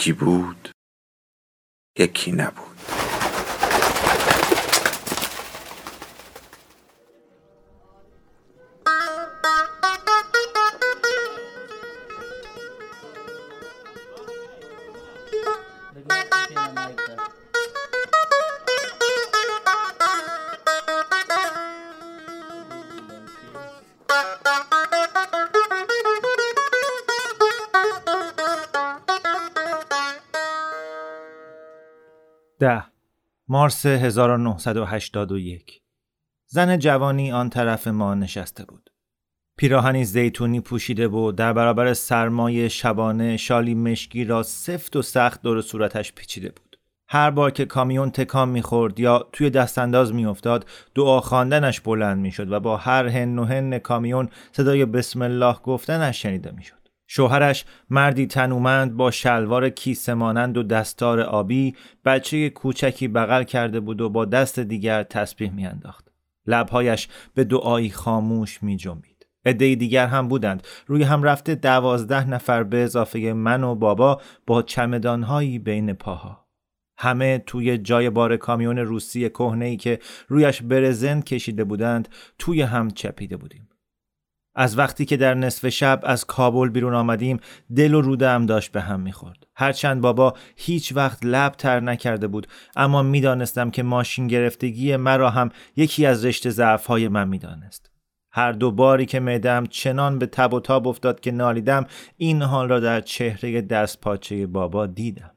یکی بود یکی نبود. ده مارس 1981 زن جوانی آن طرف ما نشسته بود. پیراهنی زیتونی پوشیده بود در برابر سرمایه شبانه شالی مشکی را سفت و سخت دور صورتش پیچیده بود. هر بار که کامیون تکان می‌خورد یا توی دستانداز میافتاد دعا خواندنش بلند می‌شد و با هر هن و هن کامیون صدای بسم الله گفتنش شنیده می‌شد. شوهرش مردی تنومند با شلوار کیسه مانند و دستار آبی بچه کوچکی بغل کرده بود و با دست دیگر تسبیح میانداخت. لبهایش به دعایی خاموش می جنبید. عده دیگر هم بودند روی هم رفته دوازده نفر به اضافه من و بابا با چمدانهایی بین پاها همه توی جای بار کامیون روسی کهنه ای که رویش برزند کشیده بودند توی هم چپیده بودیم از وقتی که در نصف شب از کابل بیرون آمدیم دل و روده هم داشت به هم می‌خورد. هرچند بابا هیچ وقت لب تر نکرده بود اما می‌دانستم که ماشین گرفتگی مرا هم یکی از رشته ضعفهای من می‌دانست. هر دو باری که معدم چنان به تب و تاب افتاد که نالیدم این حال را در چهره دست پاچه بابا دیدم.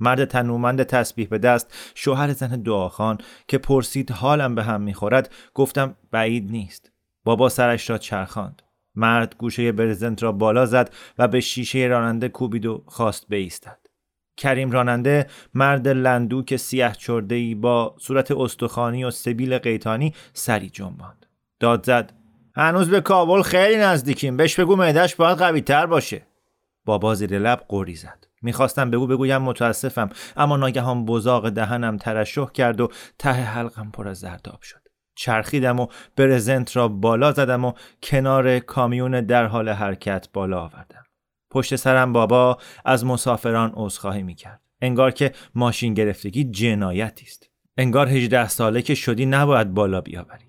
مرد تنومند تسبیح به دست شوهر زن دعاخان که پرسید حالم به هم می‌خورد گفتم بعید نیست. بابا سرش را چرخاند. مرد گوشه برزنت را بالا زد و به شیشه راننده کوبید و خواست بایستد کریم راننده مرد لندو که سیاه چرده با صورت استخوانی و سبیل قیتانی سری جنباند داد زد هنوز به کابل خیلی نزدیکیم. بهش بگو معدش باید قوی تر باشه. بابا زیر لب قوری زد. می‌خواستم بگو بگویم متاسفم اما ناگهان بزاق دهنم ترشح کرد و ته حلقم پر از زرداب شد. چرخیدم و برزنت را بالا زدم و کنار کامیون در حال حرکت بالا آوردم. پشت سرم بابا از مسافران عذرخواهی می‌کرد. انگار که ماشین گرفتگی جنایتی است. انگار 18 ساله که شدی نباید بالا بیاوری.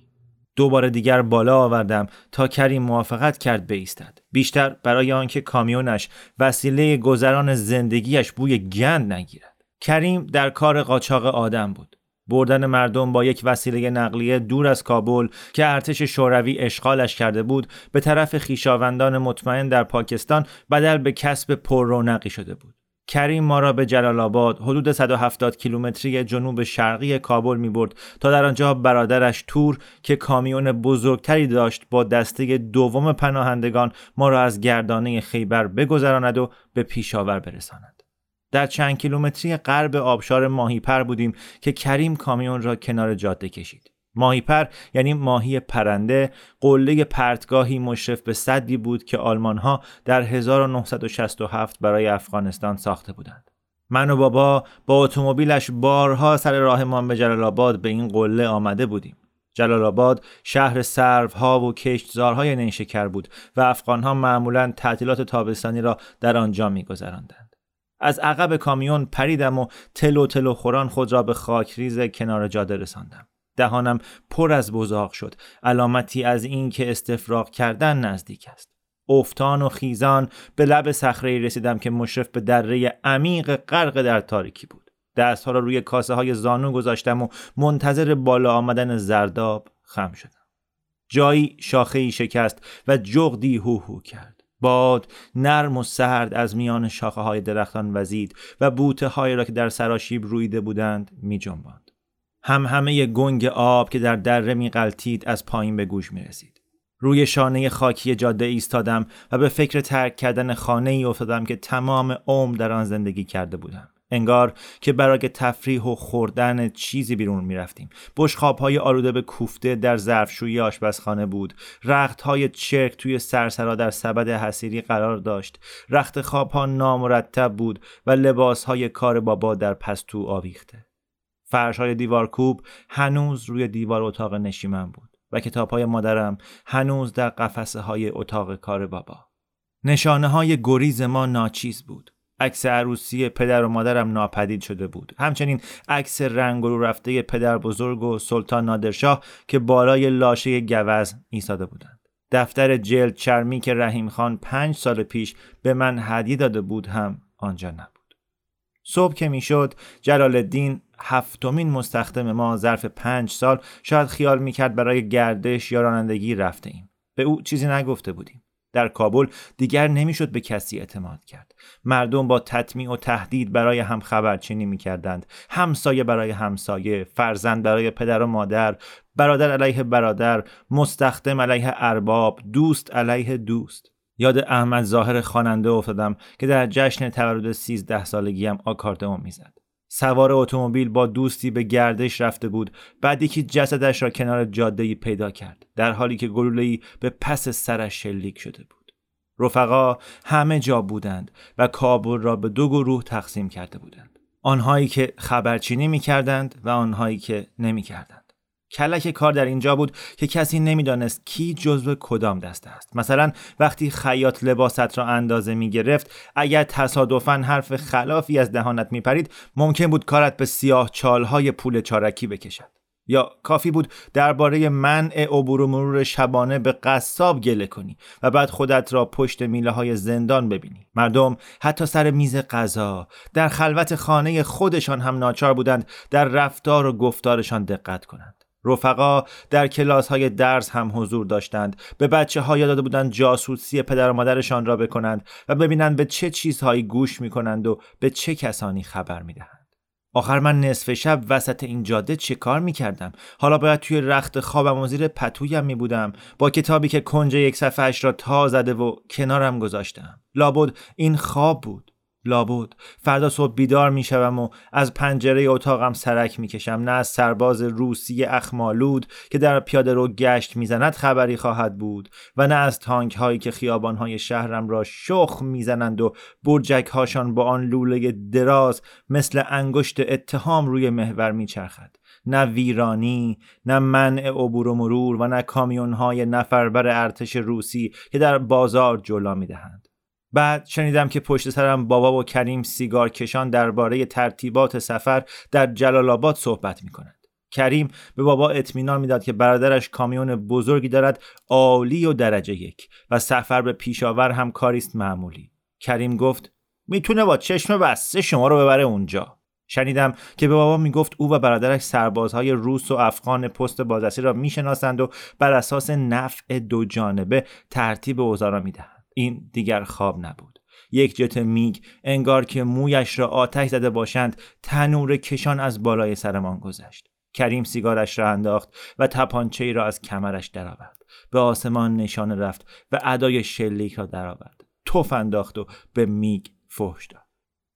دوباره دیگر بالا آوردم تا کریم موافقت کرد بایستد. بیشتر برای آنکه کامیونش وسیله گذران زندگیش بوی گند نگیرد. کریم در کار قاچاق آدم بود. بردن مردم با یک وسیله نقلیه دور از کابل که ارتش شوروی اشغالش کرده بود به طرف خیشاوندان مطمئن در پاکستان بدل به کسب پررونقی شده بود. کریم ما را به جلال آباد حدود 170 کیلومتری جنوب شرقی کابل می برد تا در آنجا برادرش تور که کامیون بزرگتری داشت با دسته دوم پناهندگان ما را از گردانه خیبر بگذراند و به پیشاور برساند. در چند کیلومتری غرب آبشار ماهیپر بودیم که کریم کامیون را کنار جاده کشید. ماهیپر یعنی ماهی پرنده قله پرتگاهی مشرف به صدی بود که آلمان ها در 1967 برای افغانستان ساخته بودند. من و بابا با اتومبیلش بارها سر راهمان به جلال آباد به این قله آمده بودیم. جلال آباد شهر ها و کشتزارهای نیشکر بود و افغانها معمولا تعطیلات تابستانی را در آنجا میگذراندند. از عقب کامیون پریدم و تلو تلو خوران خود را به خاکریز کنار جاده رساندم. دهانم پر از بزاق شد علامتی از این که استفراغ کردن نزدیک است. افتان و خیزان به لب صخره رسیدم که مشرف به دره عمیق غرق در تاریکی بود. دستها را روی کاسه های زانو گذاشتم و منتظر بالا آمدن زرداب خم شدم. جایی شاخه شکست و جغدی هو کرد. باد نرم و سرد از میان شاخه های درختان وزید و بوته های را که در سراشیب رویده بودند می جنباند. هم همه گنگ آب که در دره می از پایین به گوش می رسید. روی شانه خاکی جاده ایستادم و به فکر ترک کردن خانه ای افتادم که تمام عمر در آن زندگی کرده بودم. انگار که برای تفریح و خوردن چیزی بیرون می‌رفتیم. بشخاب های آلوده به کوفته در ظرفشویی آشپزخانه بود. رخت های چرک توی سرسرا در سبد حسیری قرار داشت. رخت خواب ها نامرتب بود و لباس های کار بابا در پستو آویخته. فرش های دیوارکوب هنوز روی دیوار اتاق نشیمن بود و کتاب های مادرم هنوز در قفسه های اتاق کار بابا. نشانه های گریز ما ناچیز بود. عکس عروسی پدر و مادرم ناپدید شده بود. همچنین عکس رنگ رو رفته پدر بزرگ و سلطان نادرشاه که بالای لاشه گوز ایستاده بودند. دفتر جلد چرمی که رحیم خان پنج سال پیش به من هدیه داده بود هم آنجا نبود. صبح که می‌شد جلال الدین هفتمین مستخدم ما ظرف پنج سال شاید خیال می‌کرد برای گردش یا رانندگی رفته ایم به او چیزی نگفته بودیم. در کابل دیگر نمی‌شد به کسی اعتماد کرد. مردم با تطمیع و تهدید برای هم خبرچینی می‌کردند. همسایه برای همسایه فرزند برای پدر و مادر برادر علیه برادر مستخدم علیه ارباب دوست علیه دوست. یاد احمد ظاهر خواننده افتادم که در جشن تولد 13 سالگیم آکاردئون می‌زد. سوار اتومبیل با دوستی به گردش رفته بود بعد یکی جسدش را کنار جاده پیدا کرد در حالی که گلوله‌ای به پس سرش شلیک شده بود رفقا همه جا بودند و کابل را به دو گروه تقسیم کرده بودند آنهایی که خبرچینی می کردند و آنهایی که نمی کردند. کلک کار در اینجا بود که کسی نمی‌دانست کی جزو کدام دسته است. مثلا وقتی خیاط لباست را اندازه می گرفت اگر تصادفا حرف خلافی از دهانت می پرید ممکن بود کارت به سیاه چالهای پول چارکی بکشد. یا کافی بود درباره منع عبور و مرور شبانه به قصاب گله کنی و بعد خودت را پشت میله های زندان ببینی. مردم حتی سر میز غذا در خلوت خانه خودشان هم ناچار بودند در رفتار و گفتارشان دقت کنند. رفقا در کلاس های درس هم حضور داشتند به بچه ها داده بودند جاسوسی پدر و مادرشان را بکنند و ببینند به چه چیزهایی گوش می کنند و به چه کسانی خبر می دهند. آخر من نصف شب وسط این جاده چه کار می کردم؟ حالا باید توی رخت خوابم و زیر پتویم می بودم با کتابی که کنج یک صفحهش را تا زده و کنارم گذاشتم. لابد این خواب بود. لابد فردا صبح بیدار می‌شوم و از پنجره اتاقم سرک می‌کشم. نه از سرباز روسی اخمالود که در پیاده رو گشت می‌زند خبری خواهد بود و نه از تانک هایی که خیابان های شهرم را شخ می‌زنند و برجک هاشان با آن لوله دراز مثل انگشت اتهام روی محور میچرخد. نه ویرانی نه منع عبور و مرور و نه کامیون های نفربر ارتش روسی که در بازار جلو می‌دهند. بعد شنیدم که پشت سرم بابا و کریم سیگار کشان درباره ترتیبات سفر در جلال آباد صحبت می کند. کریم به بابا اطمینان می‌داد که برادرش کامیون بزرگی دارد عالی و درجه یک و سفر به پیشاور هم کاریست معمولی. کریم گفت می‌تونه با چشم بسته شما رو ببره اونجا. شنیدم که به بابا می‌گفت او و برادرش سربازهای روس و افغان پست بازرسی را می‌شناسند و بر اساس نفع دو جانبه ترتیب اوضاع را می‌دهند. این دیگر خواب نبود. یک جت میگ انگار که مویش را آتش زده باشند تنور کشان از بالای سرمان گذشت. کریم سیگارش را انداخت و تپانچه را از کمرش درآورد. به آسمان نشانه رفت و ادای شلیک را درآورد. توف انداخت و به میگ فحش داد.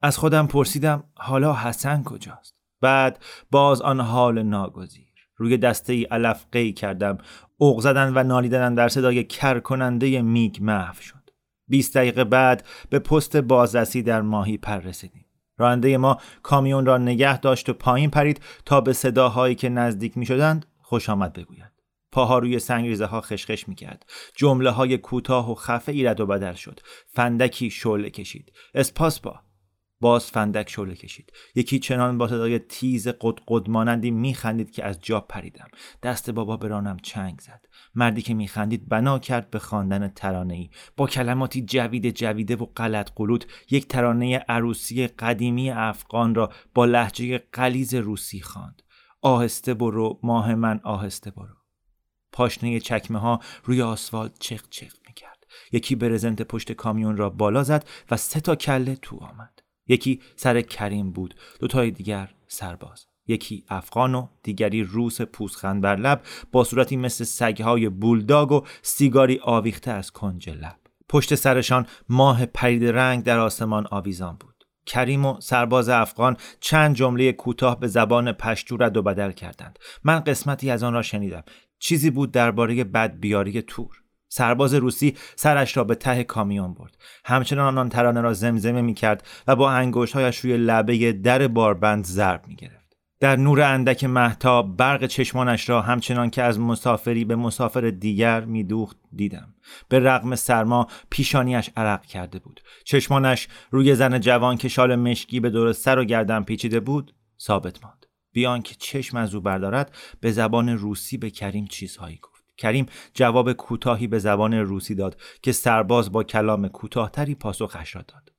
از خودم پرسیدم حالا حسن کجاست؟ بعد باز آن حال ناگزیر. روی دسته ای علف قی کردم. اوق زدن و نالیدن در صدای کر کننده میگ محو شد. 20 دقیقه بعد به پست بازرسی در ماهی پر رسیدیم. راننده ما کامیون را نگه داشت و پایین پرید تا به صداهایی که نزدیک می شدند خوش آمد بگوید. پاها روی سنگریزه ها خشخش می کرد. جمله های کوتاه و خفه ایرد و بدل شد. فندکی شعله کشید. اسپاس با. باز فندک شعله کشید. یکی چنان با صدای تیز قد مانندی میخندید که از جا پریدم. دست بابا برانم چنگ زد. مردی که میخندید بنا کرد به خواندن ترانه ای با کلماتی جوید جویده و غلط قلوت یک ترانه عروسی قدیمی افغان را با لحجه قلیز روسی خواند. آهسته برو ماه من آهسته برو. پاشنه چکمه ها روی آسفالت چق چق می‌کرد. یکی برزنت پشت کامیون را بالا زد و سه تا کله تو آمد. یکی سر کریم بود دوتای دیگر سرباز. یکی افغان و دیگری روس پوزخند بر لب با صورتی مثل سگهای بولداگ و سیگاری آویخته از کنج لب. پشت سرشان ماه پرید رنگ در آسمان آویزان بود. کریم و سرباز افغان چند جمله کوتاه به زبان پشتو رد و بدل کردند. من قسمتی از آن را شنیدم. چیزی بود درباره بدبیاری تور. سرباز روسی سرش را به ته کامیون برد. همچنان آن ترانه را زمزمه می کرد و با انگشتهایش روی لبه در باربند ضرب می گرفت در نور اندک محتاب برق چشمانش را همچنان که از مسافری به مسافر دیگر میدوخت دیدم. به رغم سرما پیشانیش عرق کرده بود. چشمانش روی زن جوان که شال مشکی به دور سر و گردن پیچیده بود ثابت ماند. بیان که چشم از او بردارد به زبان روسی به کریم چیزهایی گفت. کریم جواب کوتاهی به زبان روسی داد که سرباز با کلام کوتاهتری پاسخش را داد.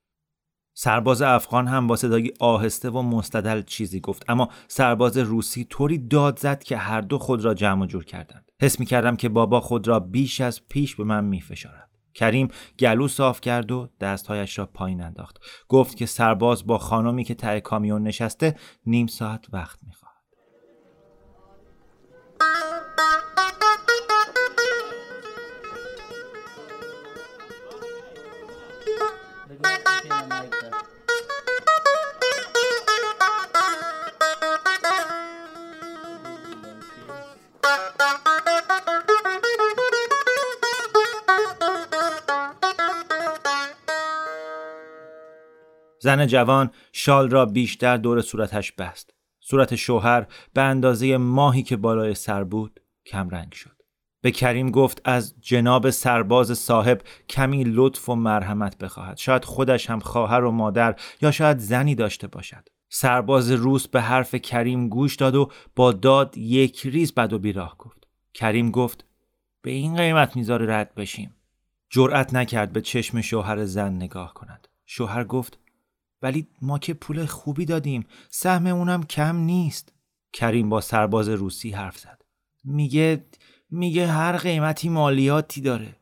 سرباز افغان هم با صدایی آهسته و مستدل چیزی گفت اما سرباز روسی طوری داد زد که هر دو خود را جمع جور کردند. حس می کردم که بابا خود را بیش از پیش به من می فشارد. کریم گلو صاف کرد و دستهایش را پایین انداخت. گفت که سرباز با خانمی که ته کامیون نشسته نیم ساعت وقت زن جوان شال را بیشتر دور صورتش بست. صورت شوهر به اندازه ماهی که بالای سر بود کم رنگ شد. به کریم گفت از جناب سرباز صاحب کمی لطف و مرحمت بخواهد. شاید خودش هم خواهر و مادر یا شاید زنی داشته باشد. سرباز روس به حرف کریم گوش داد و با داد یک ریز بد و بیراه گفت. کریم گفت به این قیمت می‌ذاره رد بشیم. جرأت نکرد به چشم شوهر زن نگاه کند. شوهر گفت ولی ما که پول خوبی دادیم سهم اونم کم نیست کریم با سرباز روسی حرف زد میگه میگه هر قیمتی مالیاتی داره.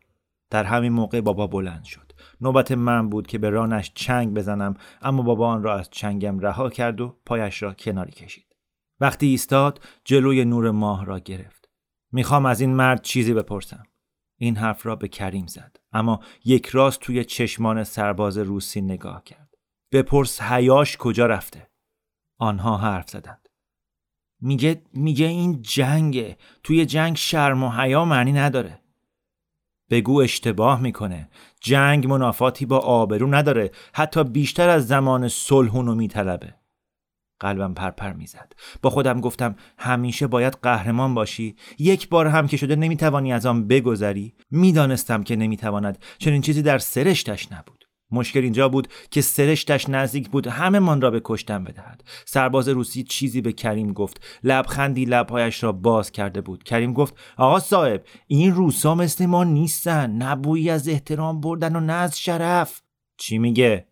در همین موقع بابا بلند شد. نوبت من بود که به رانش چنگ بزنم اما بابا آن را از چنگم رها کرد و پایش را کناری کشید. وقتی ایستاد جلوی نور ماه را گرفت. می‌خوام از این مرد چیزی بپرسم. این حرف را به کریم زد اما یک راست توی چشمان سرباز روسی نگاه کرد. بپرس حیاش کجا رفته؟ آنها حرف زدند. میگه میگه این جنگه. توی جنگ شرم و حیا معنی نداره. بگو اشتباه می‌کنه. جنگ منافاتی با آبرو نداره. حتی بیشتر از زمان صلحونو میطلبه. قلبم پرپر می‌زد. با خودم گفتم همیشه باید قهرمان باشی. یک بار هم که شده نمی‌توانی از آن بگذری. می‌دانستم که نمی‌تواند چنین چیزی در سرشتش نبود. مشکل اینجا بود که سرشتش نزدیک بود همه من را به کشتن بدهد. سرباز روسی چیزی به کریم گفت. لبخندی لبهایش را باز کرده بود. کریم گفت آقا صاحب این روسا مثل ما نیستن. نبویی از احترام بردن و نه از شرف. چی میگه؟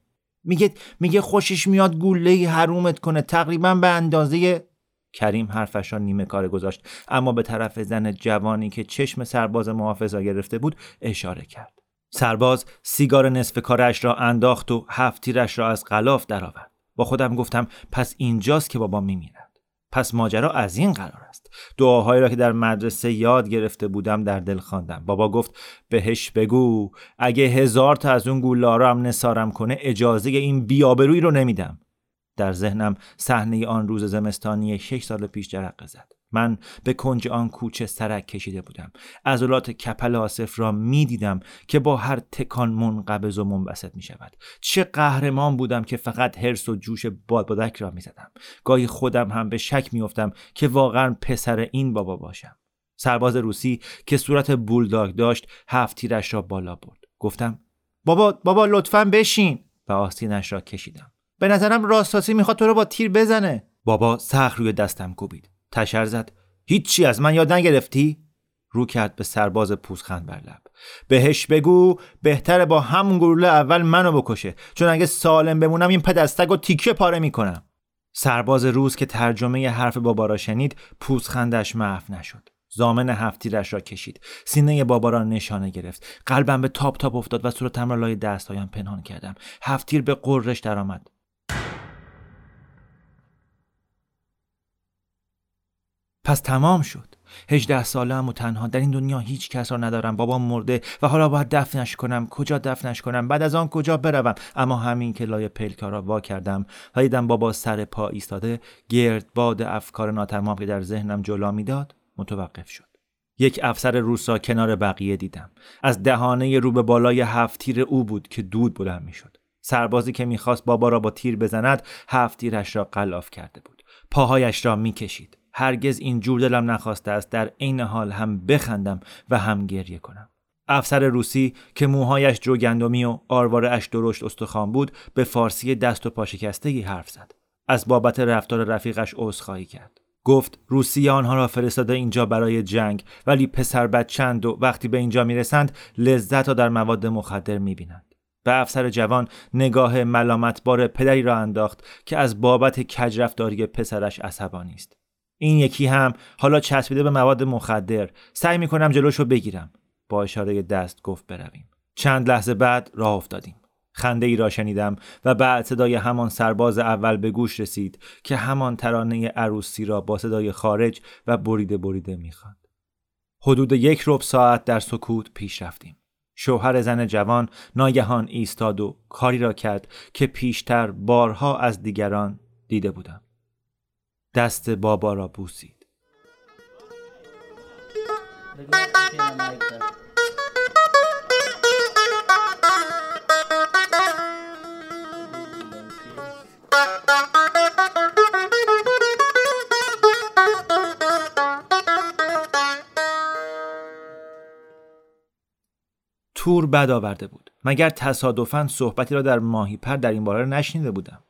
میگه میگه خوشش میاد گوله حرومت کنه. تقریبا به اندازه کریم حرفش را نیمه کار گذاشت. اما به طرف زن جوانی که چشم سرباز محافظا گرفته بود اشاره کرد. سرباز سیگار نصف کارش را انداخت و هفت تیرش را از غلاف درآورد. با خودم گفتم پس اینجاست که بابا میمیرد. پس ماجرا از این قرار است. دعاهایی را که در مدرسه یاد گرفته بودم در دل خواندم. بابا گفت بهش بگو اگه هزار تا از اون گولارا هم نسارم کنه اجازه این بیابروی رو نمیدم. در ذهنم صحنه آن روز زمستانی شش سال پیش جرقه زد. من به کنج آن کوچه سرک کشیده بودم. عضلات کپل آصف را می دیدم که با هر تکان منقبض و منبسط می شود چه قهرمان بودم که فقط هرس و جوش بادبادک را می زدم گاهی خودم هم به شک می افتم که واقعا پسر این بابا باشم. سرباز روسی که صورت بولداگ داشت هفت تیرش را بالا برد. گفتم بابا بابا لطفا بشین. و آستینش را کشیدم. به نظرم راستاسی می‌خواد تو رو با تیر بزنه. بابا سخت روی دستم کوبید. تشر زد. هیچی از من یاد نگرفتی؟ رو کرد به سرباز پوزخند بر لب. بهش بگو بهتره با همون گلوله اول منو بکشه. چون اگه سالم بمونم این پدستگ و تیکه پاره می‌کنم. سرباز روز که ترجمه حرف بابا را شنید پوزخندش محو نشد. زامن هفتیرش را کشید. سینه بابا را نشانه گرفت. قلبم به تاپ تاپ افتاد و صورتم را لای دستهایم پنهان کردم. هفتیر به قررش درآمد. پس تمام شد. هجده ساله هم و تنها. در این دنیا هیچ کس را ندارم. بابام مرده و حالا باید دفنش کنم کجا دفنش کنم بعد از آن کجا بروم؟ اما همین که لای پلکا را وا کردم و دیدم بابا سر پا ایستاده گرد باد افکار ناتمام که در ذهنم جلو می‌داد متوقف شد. یک افسر روسا کنار بقیه دیدم. از دهانه رو به بالای هفت تیر او بود که دود بلند می‌شد. سربازی که می‌خواست بابا را با تیر بزند هفت تیرش را قلاف کرده بود. پاهایش را می‌کشید. هرگز این جور دلم نخواسته است در عین حال هم بخندم و هم گریه کنم. افسر روسی که موهایش جو گندمی و اش درشت استخوان بود به فارسی دست و پا شکسته حرف زد. از بابت رفتار رفیقش عذرخواهی کرد. گفت روسی آنها را فرستاده اینجا برای جنگ ولی پسر بچند و وقتی به اینجا می‌رسند لذت را در مواد مخدر می‌بینند. به افسر جوان نگاه ملامتبار پدری را انداخت که از بابت کجرفتاری پسرش عصبانی است. این یکی هم حالا چسبیده به مواد مخدر. سعی می‌کنم جلوشو بگیرم. با اشاره دست گفت برویم. چند لحظه بعد راه افتادیم. خنده ای را شنیدم و بعد صدای همان سرباز اول به گوش رسید که همان ترانه عروسی را با صدای خارج و بریده بریده می‌خواند. حدود یک ربع ساعت در سکوت پیش رفتیم. شوهر زن جوان ناگهان ایستاد و کاری را کرد که پیشتر بارها از دیگران دیده بودم. دست بابا را بوسید. تور بد آورده بود. مگر تصادفا صحبتی را در ماهیپر در این باره نشنیده بودم؟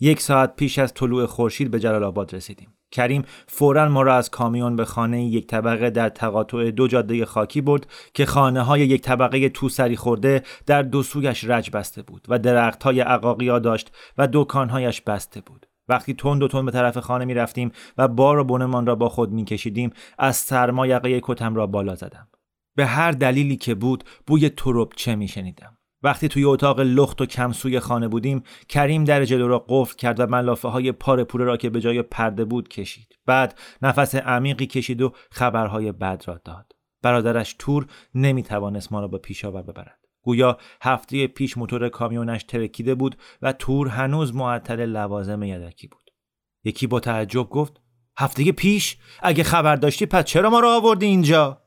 یک ساعت پیش از طلوع خورشید به جلال آباد رسیدیم. کریم فورا ما را از کامیون به خانه یک طبقه در تقاطع دو جاده خاکی برد که خانه های یک طبقه توسری خورده در دو سویش رج بسته بود و درخت های عقاقیا داشت و دکانهایش بسته بود. وقتی تند و تند به طرف خانه می رفتیم و بار و بنمان را با خود می کشیدیم از سرما یقه کتم را بالا زدم. به هر دلیلی که بود بوی تروبچه می شنیدم. وقتی توی اتاق لخت و کمسوی خانه بودیم کریم در جلو را قفل کرد و ملافه های پاره پوره را که به جای پرده بود کشید. بعد نفس عمیقی کشید و خبرهای بد را داد. برادرش تور نمی توانست ما را به پیشاور ببرد. گویا هفته پیش موتور کامیونش ترکیده بود و تور هنوز معطل لوازم یدکی بود. یکی با تعجب گفت هفته پیش؟ اگه خبر داشتی پس چرا ما را آوردی اینجا؟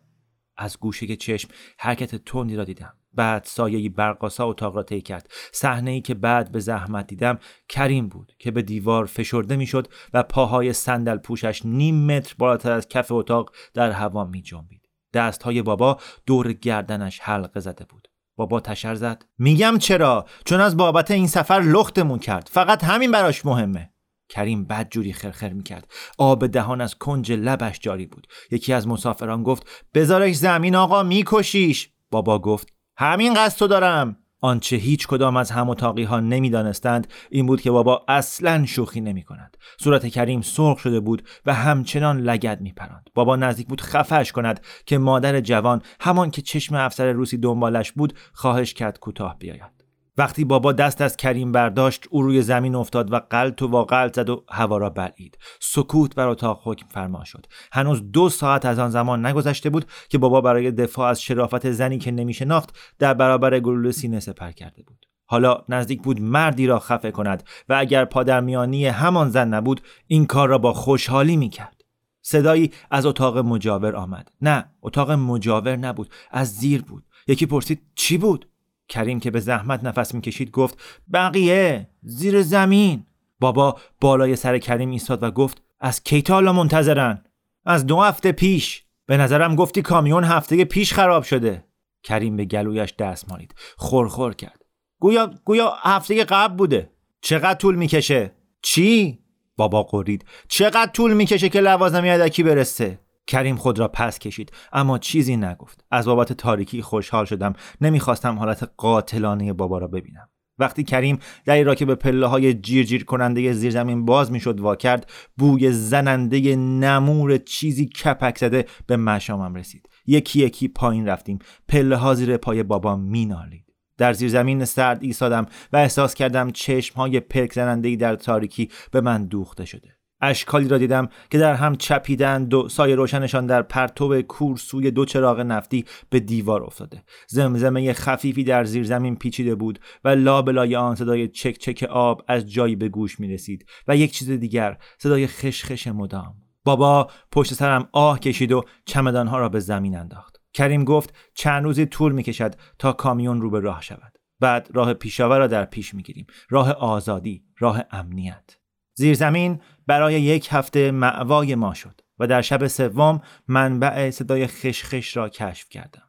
از گوشه چشم حرکت تندی را دیدم. بعد سایه برقاسا اتاق را طی کرد. صحنه ای که بعد به زحمت دیدم کریم بود که به دیوار فشرده می‌شد و پاهای صندل پوشش نیم متر بالاتر از کف اتاق در هوا می جنبید دستهای بابا دور گردنش حلقه زده بود. بابا تشر زد. میگم چرا؟ چون از بابت این سفر لختمون کرد. فقط همین براش مهمه. کریم بد جوری خرخر می‌کرد. آب دهان از کنج لبش جاری بود. یکی از مسافران گفت بذارش زمین آقا میکشیش. بابا گفت همین قصد تو دارم. آنچه هیچ کدام از هم اتاقی ها نمی‌دانستند این بود که بابا اصلا شوخی نمی کند صورت کریم سرخ شده بود و همچنان لگد می پراند. بابا نزدیک بود خفش کند که مادر جوان همان که چشم افسر روسی دنبالش بود خواهش کرد کوتاه بیاید. وقتی بابا دست از کریم برداشت او روی زمین افتاد و قلط و واقل زد و هوا را بلعید. سکوت بر اتاق حکم فرما شد. هنوز دو ساعت از آن زمان نگذشته بود که بابا برای دفاع از شرافت زنی که نمیشناخت در برابر گلوله سینه سپر کرده بود. حالا نزدیک بود مردی را خفه کند و اگر پادرمیانی همان زن نبود این کار را با خوشحالی می‌کرد. صدایی از اتاق مجاور آمد. نه اتاق مجاور نبود از زیر بود. یکی پرسید چی بود؟ کریم که به زحمت نفس می‌کشید گفت بقیه زیر زمین. بابا بالای سر کریم ایستاد و گفت از کی حالا منتظرن؟ از دو هفته پیش. به نظرم گفتی کامیون هفته پیش خراب شده. کریم به گلویش دست مالید خورخور کرد. گویا گویا هفته قبل بوده. چقدر طول می‌کشه؟ چی؟ بابا قرید. چقدر طول می‌کشه که لوازم یدکی برسه؟ کریم خود را پس کشید. اما چیزی نگفت. از بابت تاریکی خوشحال شدم. نمی‌خواستم حالت قاتلانه بابا را ببینم. وقتی کریم دری را که به پله های جیر جیر کننده زیر زمین باز می‌شد وا کرد بوی زننده نمور چیزی کپک زده به مشامم رسید. یکی یکی پایین رفتیم. پله ها زیر پای بابا مینالید. در زیر زمین سرد ایستادم و احساس کردم چشم های پلک زننده در تاریکی به من دوخته شده. اشکالی را دیدم که در هم چپیدند و سایه روشنشان در پرتو کور سوی دو چراغ نفتی به دیوار افتاده. زمزمه خفیفی در زیر زمین پیچیده بود و لابلای آن صدای چک چک آب از جایی به گوش می رسید و یک چیز دیگر صدای خشخش مدام. بابا پشت سرم آه کشید و چمدانها را به زمین انداخت. کریم گفت چند روزی طول می کشد تا کامیون رو به راه شود. بعد راه پیشاور را در پیش می گیریم راه آزادی راه امنیت. زیرزمین برای یک هفته معوای ما شد و در شب سوم منبع صدای خشخش را کشف کردم.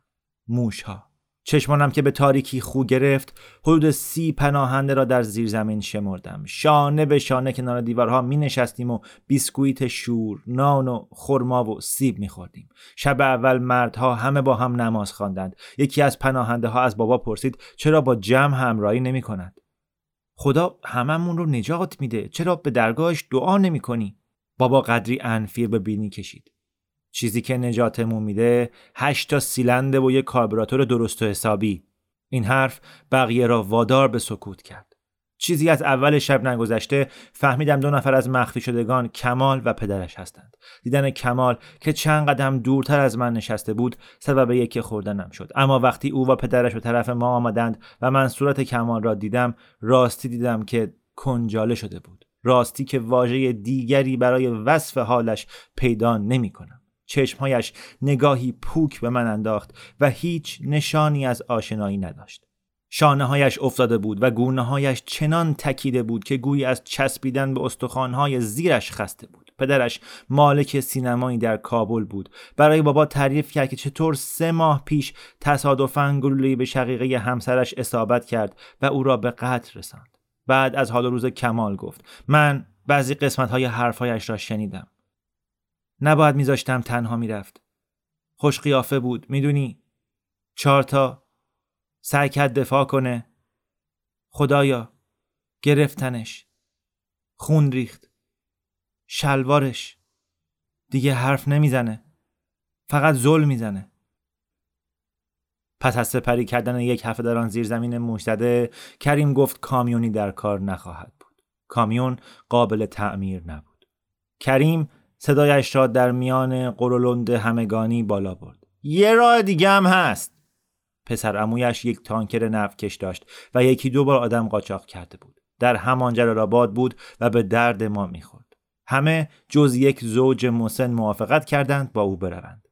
موشها. چشمانم که به تاریکی خو گرفت حدود سی پناهنده را در زیر زمین شمردم. شانه به شانه کنار دیوارها می نشستیم و بیسکویت شور نان و خرما و سیب می خوردیم شب اول مردها همه با هم نماز خواندند. یکی از پناهنده ها از بابا پرسید چرا با جمع همراهی نمی کند خدا هممون رو نجات میده. چرا به درگاهش دعا نمی کنی؟ بابا قدری انفیر به بینی کشید. چیزی که نجاتمون میده هشت تا سیلنده و یک کاربراتور درست و حسابی. این حرف بقیه را وادار به سکوت کرد. چیزی از اول شب نگذشته فهمیدم دو نفر از مخفی شدگان کمال و پدرش هستند. دیدن کمال که چند قدم دورتر از من نشسته بود سبب یکی خوردنم شد. اما وقتی او و پدرش به طرف ما آمدند و من صورت کمال را دیدم راستی دیدم که کنجاله شده بود. راستی که واژه دیگری برای وصف حالش پیدا نمی کنم. چشمهایش نگاهی پوک به من انداخت و هیچ نشانی از آشنایی نداشت. شانه هایش افتاده بود و گونه هایش چنان تکیده بود که گویی از چسبیدن به های زیرش خسته بود. پدرش مالک سینمایی در کابل بود. برای بابا تعریف کرد که چطور سه ماه پیش تصادفاً گلولی به شقیقه همسرش اصابت کرد و او را به قتل رساند. بعد از حال روز کمال گفت من بعضی قسمت های حرفهایش را شنیدم. نباید میذاشتم تنها می‌رفت. خوش قیافه بود می‌دونی؟ چهار تا سعی کرد دفاع کنه. خدایا گرفتنش. خون ریخت. شلوارش. دیگه حرف نمی‌زنه. فقط ظلم می‌زنه. پس از سپری کردن یک هفته در آن زیر زمین موش کریم گفت کامیونی در کار نخواهد بود. کامیون قابل تعمیر نبود. کریم صدایش را در میان قرولند همگانی بالا برد. یه راه دیگه هم هست. پسر امویش یک تانکر نفتکش داشت و یکی دو بار آدم قاچاق کرده بود. در همان جلالآباد بود و به درد ما می‌خورد. همه جز یک زوج مسن موافقت کردند با او بروند.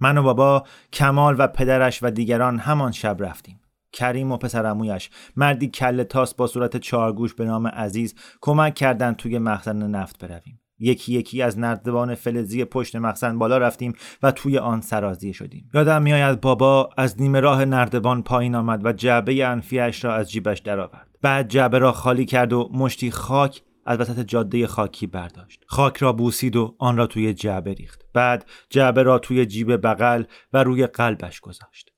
من و بابا کمال و پدرش و دیگران همان شب رفتیم. کریم و پسر امویش مردی کل تاس با صورت چارگوش به نام عزیز کمک کردند توی مخزن نفت برویم. یکی یکی از نردبان فلزی پشت مخزن بالا رفتیم و توی آن سرازی شدیم. یادم میآید بابا از نیمه راه نردبان پایین آمد و جعبه انفیش را از جیبش درآورد. بعد جعبه را خالی کرد و مشتی خاک از وسط جاده خاکی برداشت. خاک را بوسید و آن را توی جعبه ریخت. بعد جعبه را توی جیب بغل و روی قلبش گذاشت.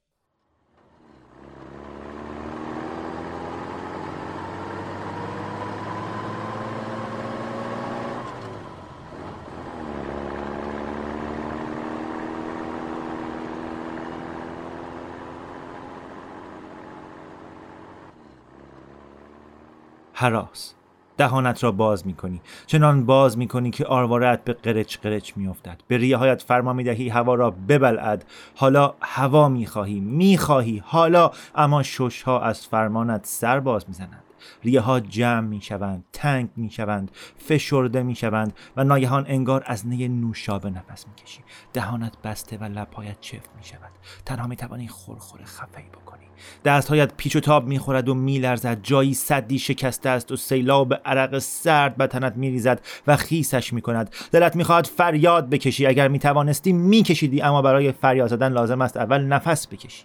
حراس. دهانت را باز می کنی چنان باز می کنی که آروارت به قرچ قرچ می افتد به ریه هایت فرما می دهی هوا را ببلعد. حالا هوا می خواهی می خواهی حالا. اما شش ها از فرمانت سر باز می زنند ریه ها جمع می شوند تنگ می شوند فشرده می شوند و ناگهان انگار از نی نوشابه نفس می کشی دهانت بسته و لبهایت چفت می شود تنها می توانی خورخور خفه بکنی. دستهایت پیچ و تاب می‌خورد و میلرزد. جایی صدی شکسته است و سیلاب عرق سرد به تنت میریزد و خیسش می‌کند. دلت می‌خواهد فریاد بکشی. اگر می‌توانستی میکشیدی اما برای فریاد زدن لازم است اول نفس بکشی.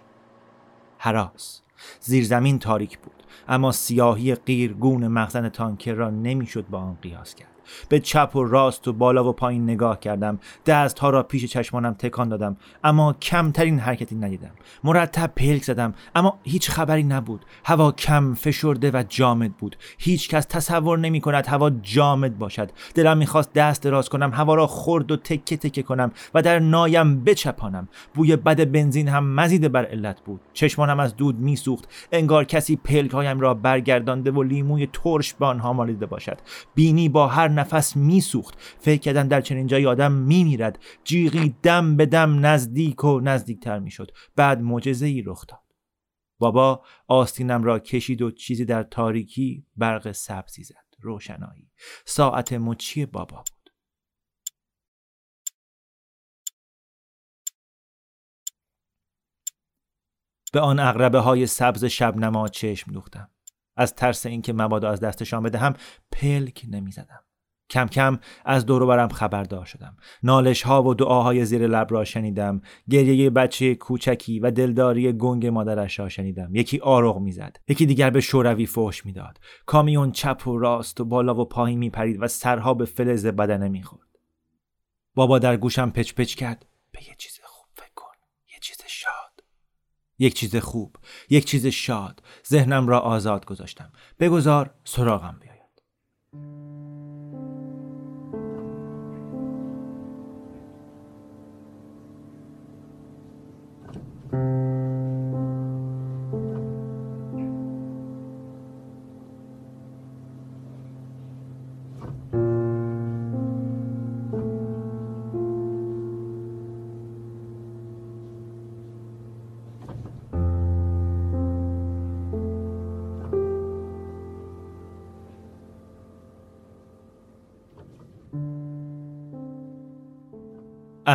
حراس زیرزمین تاریک بود. اما سیاهی قیرگون مخزن تانکر را نمی‌شد با آن قیاس کرد. به چپ و راست و بالا و پایین نگاه کردم. دستها را پیش چشمانم تکان دادم. اما کمترین حرکتی ندیدم. مرتب پلک زدم اما هیچ خبری نبود. هوا کم فشرده و جامد بود. هیچ کس تصور نمی کند هوا جامد باشد. دلم می‌خواست دست دراز کنم هوا را خرد و تکه تکه کنم و در نایم بچپانم. بوی بد بنزین هم مزید بر علت بود. چشمانم از دود میسوخت. انگار کسی پلک هایم را برگردانده و لیموی ترش به آنها مالیده باشد. بینی با هر نفس میسوخت. فکر کردن در چنین جایی آدم میمیرد. جیغی دم به دم نزدیک و نزدیکتر می‌شد. بعد معجزه ای رخ داد. بابا آستینم را کشید و چیزی در تاریکی برق سبزی زد. روشنایی. ساعت مچی بابا بود. به آن اغربه های سبز شبنما چشم دوختم. از ترس اینکه مبادا از دستشان بدهم پلک نمی‌زدم. کم کم از دور برم خبردار شدم. نالش ها و دعاهای زیر لب را شنیدم. گریه بچه کوچکی و دلداری گنگ مادرش را شنیدم. یکی آرغ می‌زد. یکی دیگر به شوروی فوش می‌داد. کامیون چپ و راست و بالا و پایین میپرید و سرها به فلز بدنه می‌خورد. بابا در گوشم پچ پچ کرد. به یه چیز خوب فکر کن. یه چیز شاد. یک چیز خوب. یک چیز شاد. ذهنم را آزاد گذاشتم. بگذار سراغم بیاید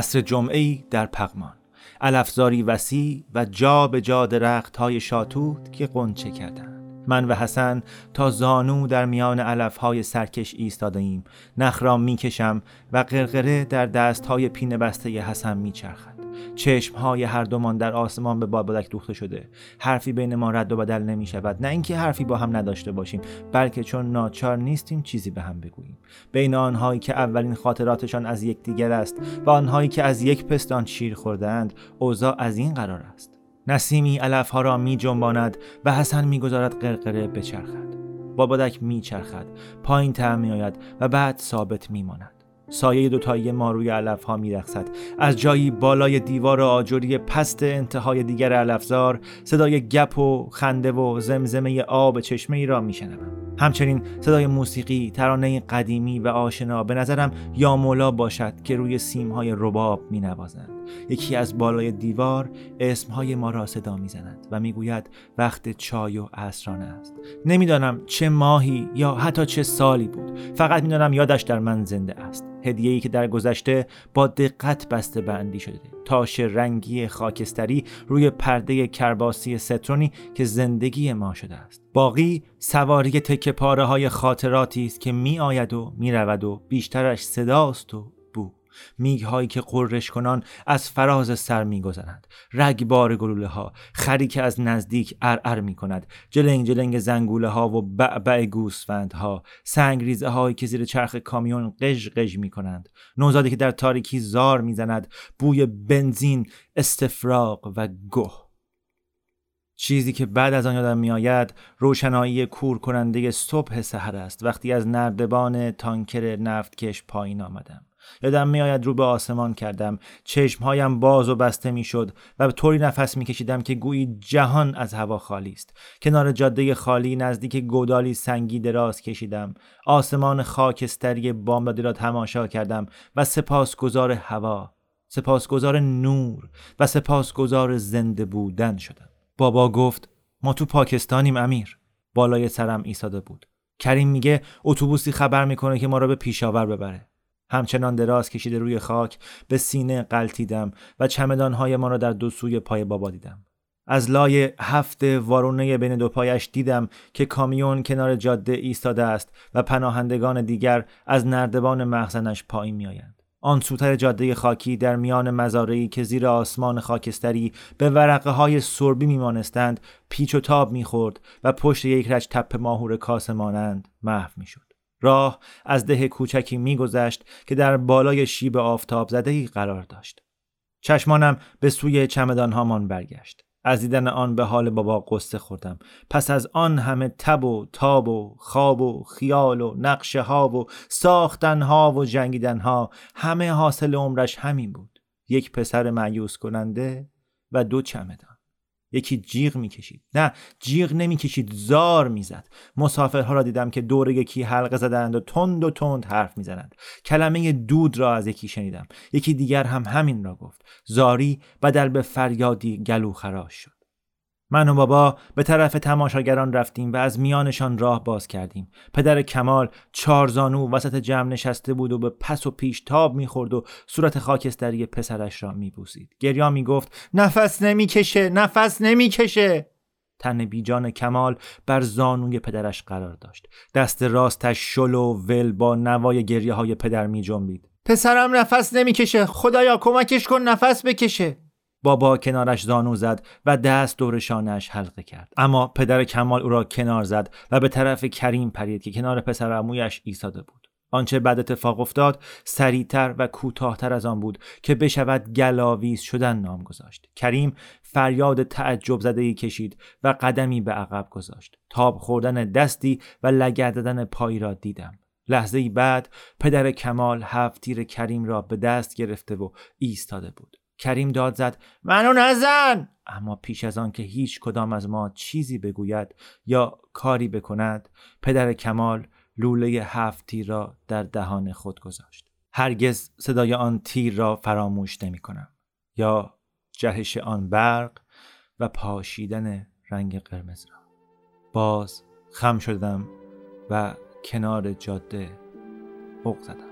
عصر جمعه در پغمان. علفزاری وسیع و جا به جا درخت های شاتوت که قنچه کردند. من و حسن تا زانو در میان علف های سرکش ایم نخ را می‌کشم و قرقره در دست های پینه بسته حسن میچرخد. چشم های هر دومان در آسمان به بابلک دوخته شده. حرفی بین ما رد و بدل نمی شود نه اینکه حرفی با هم نداشته باشیم بلکه چون ناچار نیستیم چیزی به هم بگوییم. بین آنهایی که اولین خاطراتشان از یکدیگر است و آنهایی که از یک پستان شیر خوردهاند اوضاع از این قرار است. نسیمی ها را می جنباند و حسن می‌گذارد قرقره بچرخد. بابادک میچرخد پایین تر میآید و بعد ثابت میماند. سایه دوتایی ما روی علف ها میرخصد از جایی بالای دیوار آجوری پست انتهای دیگر علفزار صدای گپ و خنده و زمزمه آب چشمه ای را میشنوم همچنین صدای موسیقی ترانه قدیمی و آشنا به نظرم یا مولا باشد که روی سیم های رباب می نوازند. یکی از بالای دیوار اسمهای ما را صدا می‌زند و می‌گوید وقت چای و عصرانه است. نمی‌دانم چه ماهی یا حتی چه سالی بود. فقط می‌دانم یادش در من زنده است. هدیه‌ای که در گذشته با دقت بسته بندی شده. تاش رنگی خاکستری روی پرده کرباسی سترونی که زندگی ما شده است. باقی سواری تکه پاره های خاطراتی است که می آید و می رود و بیشترش صداست و میگ هایی که قررش کنان از فراز سر میگذرند. رگبار گلوله ها خری که از نزدیک ارعر می کند جلنگ جلنگ زنگوله ها و بعبع گوسفند ها سنگ ریزه هایی که زیر چرخ کامیون قژ قژ می کنند نوزادی که در تاریکی زار می‌زند بوی بنزین استفراغ و گه چیزی که بعد از آن یادم میآید روشنایی کور کننده صبح سحر است. وقتی از نردبان تانکر نفتکش پایین آمدم. یادم میآید رو به آسمان کردم. چشمهایم باز و بسته می‌شد و به طوری نفس میکشیدم که گویی جهان از هوا خالی است. کنار جاده خالی نزدیک گودالی سنگی دراز کشیدم. آسمان خاکستری بامدادی را تماشا کردم و سپاسگزار هوا سپاسگزار نور و سپاسگزار زنده بودن شدم. بابا گفت ما تو پاکستانیم امیر. بالای سرم ایستاده بود. کریم میگه اتوبوسی خبر می‌کنه که ما را به پیشاور ببره. همچنان دراز کشیده روی خاک به سینه قلتیدم و چمدانهای ما را در دو سوی پای بابا دیدم. از لای هفت وارونه بین دو پایش دیدم که کامیون کنار جاده ایستاده است و پناهندگان دیگر از نردبان مخزنش پایین میآیند. آن سوتر جاده خاکی در میان مزارعی که زیر آسمان خاکستری به ورقه های سربی میمانستند پیچ و تاب می‌خورد و پشت یک رج تپه ماهور کاسه مانند محو می‌شد. راه از ده کوچکی میگذشت که در بالای شیب آفتاب زده ای قرار داشت. چشمانم به سوی چمدانهامان برگشت. از دیدن آن به حال بابا قصه خوردم پس از آن همه تب و تاب و خواب و خیال و نقشه ها و ساختن ها و جنگیدن ها همه حاصل عمرش همین بود یک پسر معیوس کننده و دو چمدان یکی جیغ می‌کشید. نه جیغ نمی‌کشید زار می‌زد. مسافرها را دیدم که دور یکی حلقه زدند و تند و تند حرف می‌زنند. کلمه دود را از یکی شنیدم. یکی دیگر هم همین را گفت. زاری بدل به فریادی گلو خراش شد. من و بابا به طرف تماشاگران رفتیم و از میانشان راه باز کردیم. پدر کمال چارزانو وسط جمع نشسته بود و به پس و پیش تاب می‌خورد و صورت خاکستری پسرش را میبوسید. گریا می‌گفت نفس نمی‌کشه نفس نمی‌کشه. تن بیجان کمال بر زانوی پدرش قرار داشت. دست راستش شل و ول با نوای گریه های پدر می جنبید پسرم نفس نمی‌کشه خدایا کمکش کن نفس بکشه. بابا کنارش زانو زد و دست دور شانش حلقه کرد. اما پدر کمال او را کنار زد و به طرف کریم پرید که کنار پسر امویش ایستاده بود. آنچه بعد اتفاق افتاد سریعتر و کوتاهتر از آن بود که بشود گلاویز شدن نام گذاشت. کریم فریاد تعجب زده ای کشید و قدمی به عقب گذاشت. تاب خوردن دستی و لگد دادن پایی را دیدم. لحظه ای بعد پدر کمال هفت تیر کریم را به دست گرفته و ایستاده بود. کریم داد زد منو نزن! اما پیش از آن که هیچ کدام از ما چیزی بگوید یا کاری بکند پدر کمال لوله هفت تیر را در دهان خود گذاشت. هرگز صدای آن تیر را فراموش نمی کنم. یا جهش آن برق و پاشیدن رنگ قرمز را. باز خم شدم و کنار جاده بغ زدم.